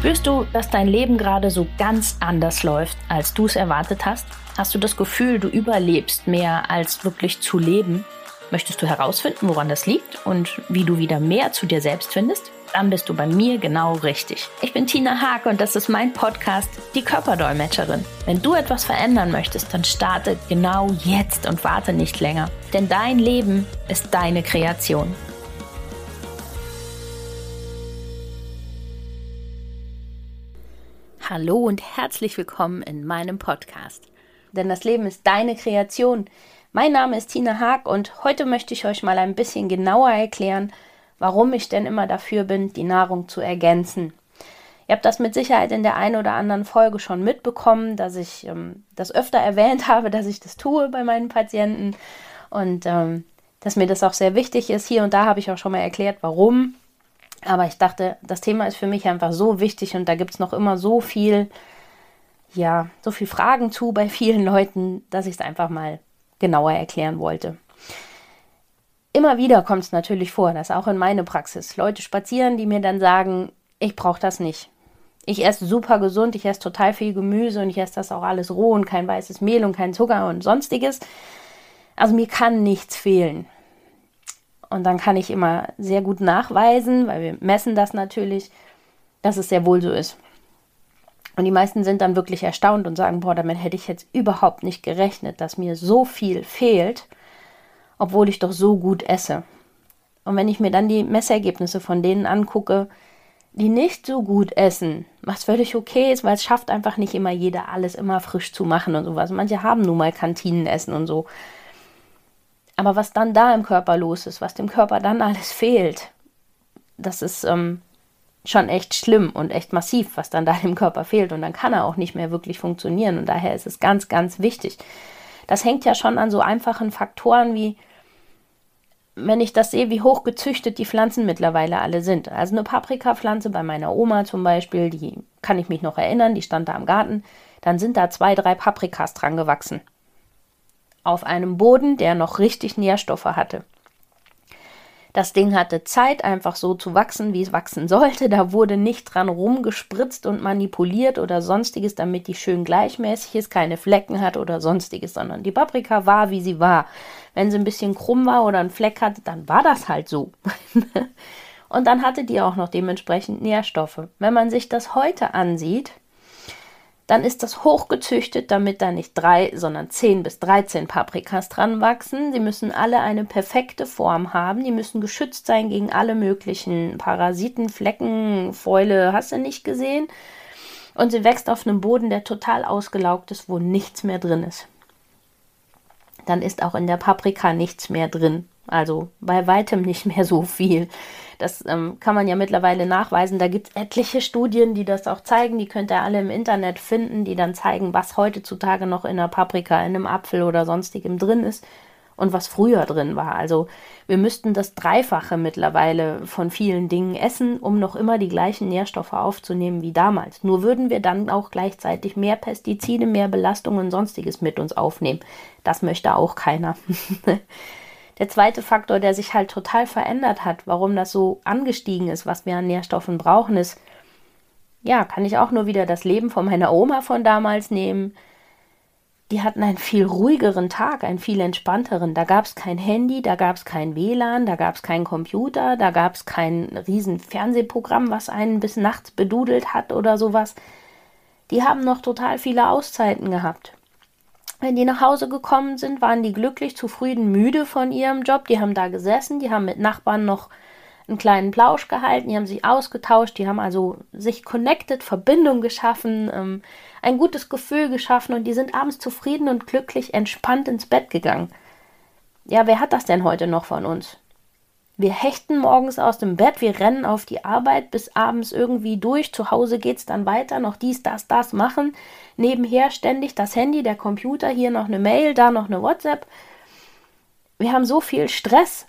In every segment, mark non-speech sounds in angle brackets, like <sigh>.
Spürst du, dass dein Leben gerade so ganz anders läuft, als du es erwartet hast? Hast du das Gefühl, du überlebst mehr als wirklich zu leben? Möchtest du herausfinden, woran das liegt und wie du wieder mehr zu dir selbst findest? Dann bist du bei mir genau richtig. Ich bin Tina Haag und das ist mein Podcast, die Körperdolmetscherin. Wenn du etwas verändern möchtest, dann starte genau jetzt und warte nicht länger. Denn dein Leben ist deine Kreation. Hallo und herzlich willkommen in meinem Podcast. Denn das Leben ist deine Kreation. Mein Name ist Tina Haag und heute möchte ich euch mal ein bisschen genauer erklären, warum ich denn immer dafür bin, die Nahrung zu ergänzen. Ihr habt das mit Sicherheit in der einen oder anderen Folge schon mitbekommen, dass ich ähm, das öfter <laughs> erwähnt habe, dass ich das tue bei meinen Patienten und ähm, dass mir das auch sehr wichtig ist. Hier und da habe ich auch schon mal erklärt, warum. Aber ich dachte, das Thema ist für mich einfach so wichtig und da gibt es noch immer so viel, ja, so viel Fragen zu bei vielen Leuten, dass ich es einfach mal genauer erklären wollte. Immer wieder kommt es natürlich vor, dass auch in meine Praxis Leute spazieren, die mir dann sagen, ich brauche das nicht. Ich esse super gesund, ich esse total viel Gemüse und ich esse das auch alles roh und kein weißes Mehl und kein Zucker und sonstiges. Also mir kann nichts fehlen. Und dann kann ich immer sehr gut nachweisen, weil wir messen das natürlich, dass es sehr wohl so ist. Und die meisten sind dann wirklich erstaunt und sagen, boah, damit hätte ich jetzt überhaupt nicht gerechnet, dass mir so viel fehlt, obwohl ich doch so gut esse. Und wenn ich mir dann die Messergebnisse von denen angucke, die nicht so gut essen, was völlig okay ist, weil es schafft einfach nicht immer jeder, alles immer frisch zu machen und sowas. Manche haben nun mal Kantinenessen und so. Aber was dann da im Körper los ist, was dem Körper dann alles fehlt, das ist ähm, schon echt schlimm und echt massiv, was dann da <laughs> dem Körper fehlt. Und dann kann er auch nicht mehr wirklich funktionieren. Und daher ist es ganz, ganz wichtig. Das hängt ja schon an so einfachen Faktoren wie, wenn ich das sehe, wie hoch gezüchtet die Pflanzen mittlerweile alle sind. Also eine Paprikapflanze bei meiner Oma zum Beispiel, die kann ich mich noch erinnern, die stand da im Garten. Dann sind da zwei, drei Paprikas dran gewachsen auf einem Boden, der noch richtig Nährstoffe hatte. Das Ding hatte Zeit, einfach so zu wachsen, wie es wachsen sollte. Da wurde nicht dran rumgespritzt und manipuliert oder sonstiges, damit die schön gleichmäßig ist, keine Flecken hat oder sonstiges, sondern die Paprika war, wie sie war. Wenn sie ein bisschen krumm war oder einen Fleck hatte, dann war das halt so. <laughs> und dann hatte die auch noch dementsprechend Nährstoffe. Wenn man sich das heute ansieht, dann ist das hochgezüchtet, damit da nicht drei, sondern zehn bis dreizehn Paprikas dran wachsen. Sie müssen alle eine perfekte Form haben. Die müssen geschützt sein gegen alle möglichen Parasiten, Flecken, Fäule, hast du nicht gesehen. Und sie wächst auf einem Boden, der total ausgelaugt ist, wo nichts mehr drin ist. Dann ist auch in der Paprika nichts mehr drin. Also bei weitem nicht mehr so viel. Das ähm, kann man ja mittlerweile nachweisen. Da gibt es etliche Studien, die das auch zeigen. Die könnt ihr alle im Internet finden, die dann zeigen, was heutzutage noch in einer Paprika, in einem Apfel oder sonstigem drin ist und was früher drin war. Also wir müssten das Dreifache mittlerweile von vielen Dingen essen, um noch immer die gleichen Nährstoffe aufzunehmen wie damals. Nur würden wir dann auch gleichzeitig mehr Pestizide, mehr Belastungen und sonstiges mit uns aufnehmen. Das möchte auch keiner. <laughs> Der zweite Faktor, der sich halt total verändert hat, warum das so angestiegen ist, was wir an Nährstoffen brauchen, ist, ja, kann ich auch nur wieder das Leben von meiner Oma von damals nehmen. Die hatten einen viel ruhigeren Tag, einen viel entspannteren. Da gab es kein Handy, da gab es kein WLAN, da gab es keinen Computer, da gab es kein riesen Fernsehprogramm, was einen bis nachts bedudelt hat oder sowas. Die haben noch total viele Auszeiten gehabt. Wenn die nach Hause gekommen sind, waren die glücklich, zufrieden, müde von ihrem Job. Die haben da gesessen, die haben mit Nachbarn noch einen kleinen Plausch gehalten, die haben sich ausgetauscht, die haben also sich connected, Verbindung geschaffen, ähm, ein gutes Gefühl geschaffen und die sind abends zufrieden und glücklich, entspannt ins Bett gegangen. Ja, wer hat das denn heute noch von uns? Wir hechten morgens aus dem Bett, wir rennen auf die Arbeit bis abends irgendwie durch. Zu Hause geht es dann weiter, noch dies, das, das machen. Nebenher ständig das Handy, der Computer, hier noch eine Mail, da noch eine WhatsApp. Wir haben so viel Stress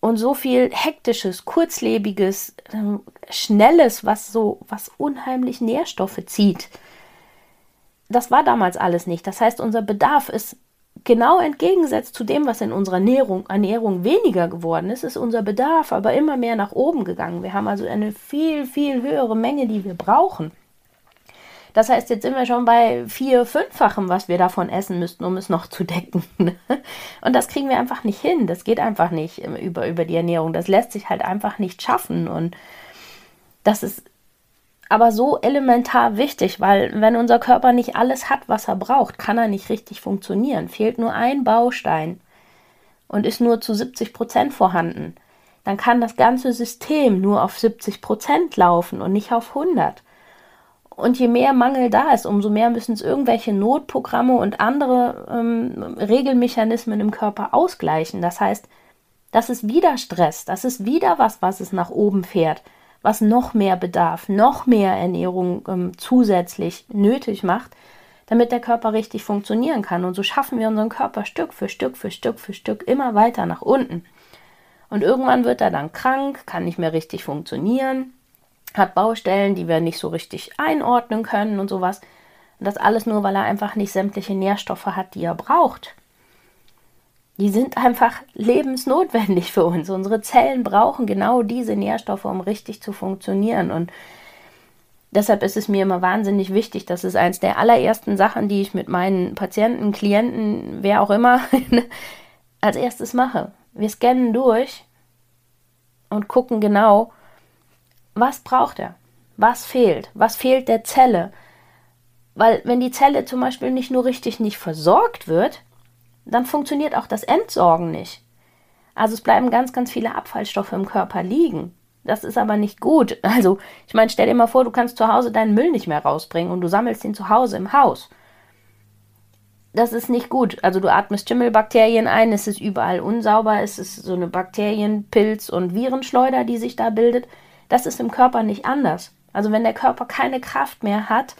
und so viel hektisches, kurzlebiges, ähm, schnelles, was so, was unheimlich Nährstoffe zieht. Das war damals alles nicht. Das heißt, unser Bedarf ist genau entgegensetzt zu dem, was in unserer Ernährung, Ernährung weniger geworden ist, ist unser Bedarf aber immer mehr nach oben gegangen. Wir haben also eine viel, viel höhere Menge, die wir brauchen. Das heißt, jetzt sind wir schon bei vier, fünffachem, was wir davon essen müssten, um es noch zu decken. <laughs> Und das kriegen wir einfach nicht hin. Das geht einfach nicht über, über die Ernährung. Das lässt sich halt einfach nicht schaffen. Und das ist aber so elementar wichtig, weil wenn unser Körper nicht alles hat, was er braucht, kann er nicht richtig funktionieren. Fehlt nur ein Baustein und ist nur zu 70 Prozent vorhanden, dann kann das ganze System nur auf 70 Prozent laufen und nicht auf 100. Und je mehr Mangel da ist, umso mehr müssen es irgendwelche Notprogramme und andere ähm, Regelmechanismen im Körper ausgleichen. Das heißt, das ist wieder Stress, das ist wieder was, was es nach oben fährt, was noch mehr Bedarf, noch mehr Ernährung ähm, zusätzlich nötig macht, damit der Körper richtig funktionieren kann. Und so schaffen wir unseren Körper Stück für Stück für Stück für Stück immer weiter nach unten. Und irgendwann wird er dann krank, kann nicht mehr richtig funktionieren, hat Baustellen, die wir nicht so richtig einordnen können und sowas. Und das alles nur, weil er einfach nicht sämtliche Nährstoffe hat, die er braucht. Die sind einfach lebensnotwendig für uns. Unsere Zellen brauchen genau diese Nährstoffe, um richtig zu funktionieren. Und deshalb ist es mir immer wahnsinnig wichtig. Das ist eines der allerersten Sachen, die ich mit meinen Patienten, Klienten, wer auch immer, <laughs> als erstes mache. Wir scannen durch und gucken genau, was braucht er? Was fehlt? Was fehlt der Zelle? Weil wenn die Zelle zum Beispiel nicht nur richtig nicht versorgt wird, dann funktioniert auch das Entsorgen nicht. Also es bleiben ganz, ganz viele Abfallstoffe im Körper liegen. Das ist aber nicht gut. <laughs> Also, ich meine, stell dir mal vor, du kannst zu Hause deinen Müll nicht mehr rausbringen und du sammelst ihn zu Hause im Haus. Das ist nicht gut. Also du atmest Schimmelbakterien ein, es ist überall unsauber, es ist so eine Bakterien-, Pilz- und Virenschleuder, die sich da bildet. Das ist im Körper nicht anders. Also wenn der Körper keine Kraft mehr hat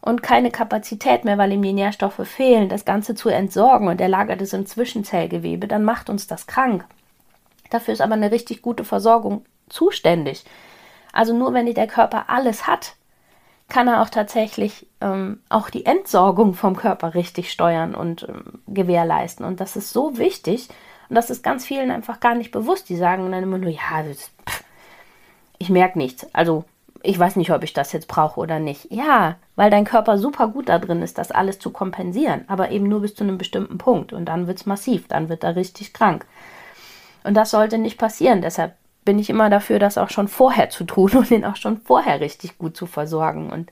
und keine Kapazität mehr, weil ihm die Nährstoffe fehlen, das Ganze zu entsorgen und er lagert es im Zwischenzellgewebe, dann macht uns das krank. Dafür ist aber eine richtig gute Versorgung zuständig. Also nur wenn der Körper alles hat, kann er auch tatsächlich ähm, auch die Entsorgung vom Körper richtig steuern und ähm, gewährleisten. Und das ist so wichtig. Und das ist ganz vielen einfach gar nicht bewusst. Die sagen dann immer nur, ja, pff, ich merke nichts. Also ich weiß nicht, ob ich das jetzt brauche oder nicht. Ja, weil dein Körper super gut da drin ist, das alles zu kompensieren, aber eben nur bis zu einem bestimmten Punkt. Und dann wird es massiv, dann wird er richtig krank. Und das sollte nicht passieren. Deshalb bin ich immer dafür, das auch schon vorher zu tun <laughs> und ihn auch schon vorher richtig gut zu versorgen. Und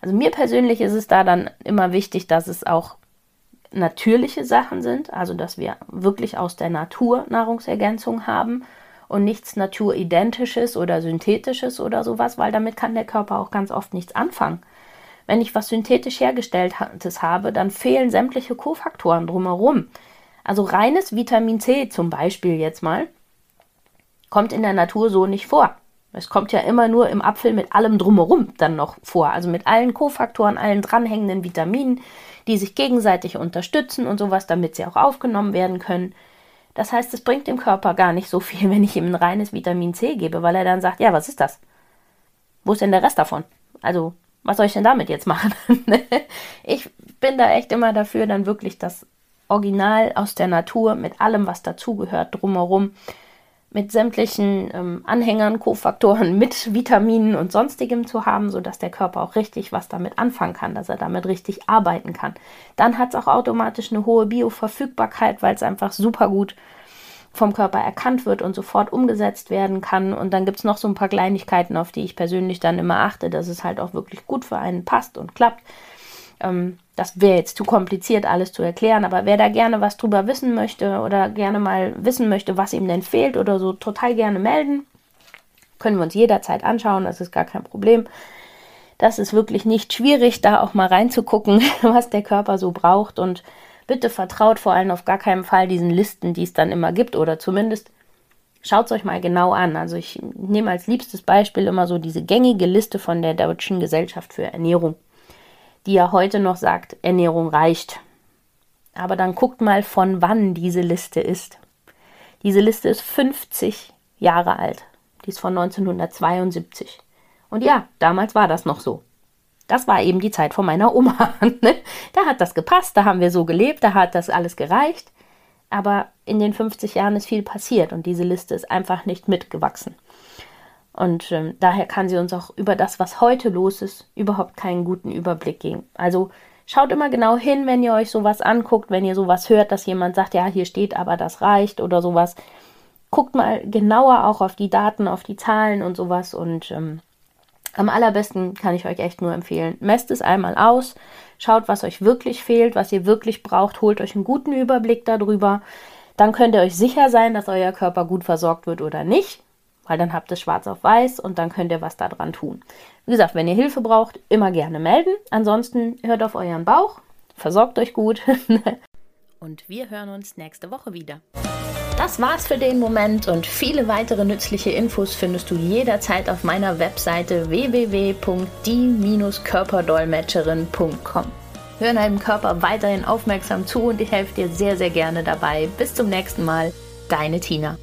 also mir persönlich ist es da dann immer wichtig, dass es auch natürliche Sachen sind, also dass wir wirklich aus der Natur Nahrungsergänzung haben und nichts naturidentisches oder synthetisches oder sowas, weil damit kann der Körper auch ganz oft nichts anfangen. Wenn ich was synthetisch hergestelltes habe, dann fehlen sämtliche Kofaktoren drumherum. Also reines Vitamin C zum Beispiel jetzt mal, kommt in der Natur so nicht vor. Es kommt ja immer nur im Apfel mit allem drumherum dann noch vor. Also mit allen Kofaktoren, allen dranhängenden Vitaminen, die sich gegenseitig unterstützen und sowas, damit sie auch aufgenommen werden können. Das heißt, es bringt dem Körper gar nicht so viel, <laughs> wenn ich ihm ein reines Vitamin C gebe, weil er dann sagt, ja, was ist das? Wo ist denn der Rest davon? Also, was soll ich denn damit jetzt machen? <laughs> ich bin da echt immer dafür, dann wirklich das Original aus der Natur mit allem, was dazugehört, drumherum, mit sämtlichen ähm, Anhängern, Kofaktoren, mit Vitaminen und sonstigem zu haben, sodass der Körper auch richtig was damit anfangen kann, dass er damit richtig arbeiten kann. Dann hat es auch automatisch eine hohe Bioverfügbarkeit, weil es einfach super gut vom Körper erkannt wird und sofort umgesetzt werden kann. Und dann gibt es noch so ein paar Kleinigkeiten, auf die ich persönlich dann immer achte, dass es halt auch wirklich gut für einen passt und klappt. Ähm, das wäre jetzt zu kompliziert, alles zu erklären, aber wer da gerne was drüber wissen möchte oder gerne mal wissen möchte, was ihm denn fehlt oder so, total gerne melden. Können wir uns jederzeit anschauen, das ist gar kein Problem. Das ist wirklich nicht schwierig, da auch mal reinzugucken, <laughs> was der Körper so braucht und bitte vertraut vor allem auf gar keinen Fall diesen Listen, die es dann immer gibt oder zumindest schaut es euch mal genau an. Also ich nehme als liebstes Beispiel immer so diese gängige Liste von der Deutschen Gesellschaft für Ernährung die ja heute noch sagt, Ernährung reicht. Aber dann guckt mal, von wann diese Liste ist. Diese Liste ist 50 Jahre alt. Die ist von 1972. Und ja, damals war das noch so. Das war eben die Zeit von meiner Oma. <laughs> Ne? da hat das gepasst, da haben wir so gelebt, da hat das alles gereicht. Aber in den 50 Jahren ist viel passiert und diese Liste ist einfach nicht mitgewachsen. Und ähm, daher kann sie uns auch über das, was heute los ist, überhaupt keinen guten Überblick geben. Also schaut immer genau hin, wenn ihr euch sowas anguckt, wenn ihr sowas hört, dass jemand sagt, ja, hier steht aber das reicht oder sowas. Guckt mal genauer auch auf die Daten, auf die Zahlen und sowas und ähm, am allerbesten kann ich euch echt nur empfehlen, messt es einmal aus, schaut, was euch wirklich fehlt, was ihr wirklich braucht, holt euch einen guten Überblick darüber. Dann könnt ihr euch sicher sein, dass euer Körper gut versorgt wird oder nicht, weil dann habt ihr es schwarz auf weiß und dann könnt ihr was daran tun. Wie gesagt, wenn ihr Hilfe braucht, immer gerne melden. Ansonsten hört auf euren Bauch, versorgt euch gut. <laughs> und wir hören uns nächste Woche wieder. Das war's für den Moment und viele weitere nützliche Infos findest du jederzeit auf meiner Webseite www.die-körperdolmetscherin.com. Hör deinem Körper weiterhin aufmerksam zu und ich helfe dir sehr, sehr gerne dabei. Bis zum nächsten Mal, deine Tina.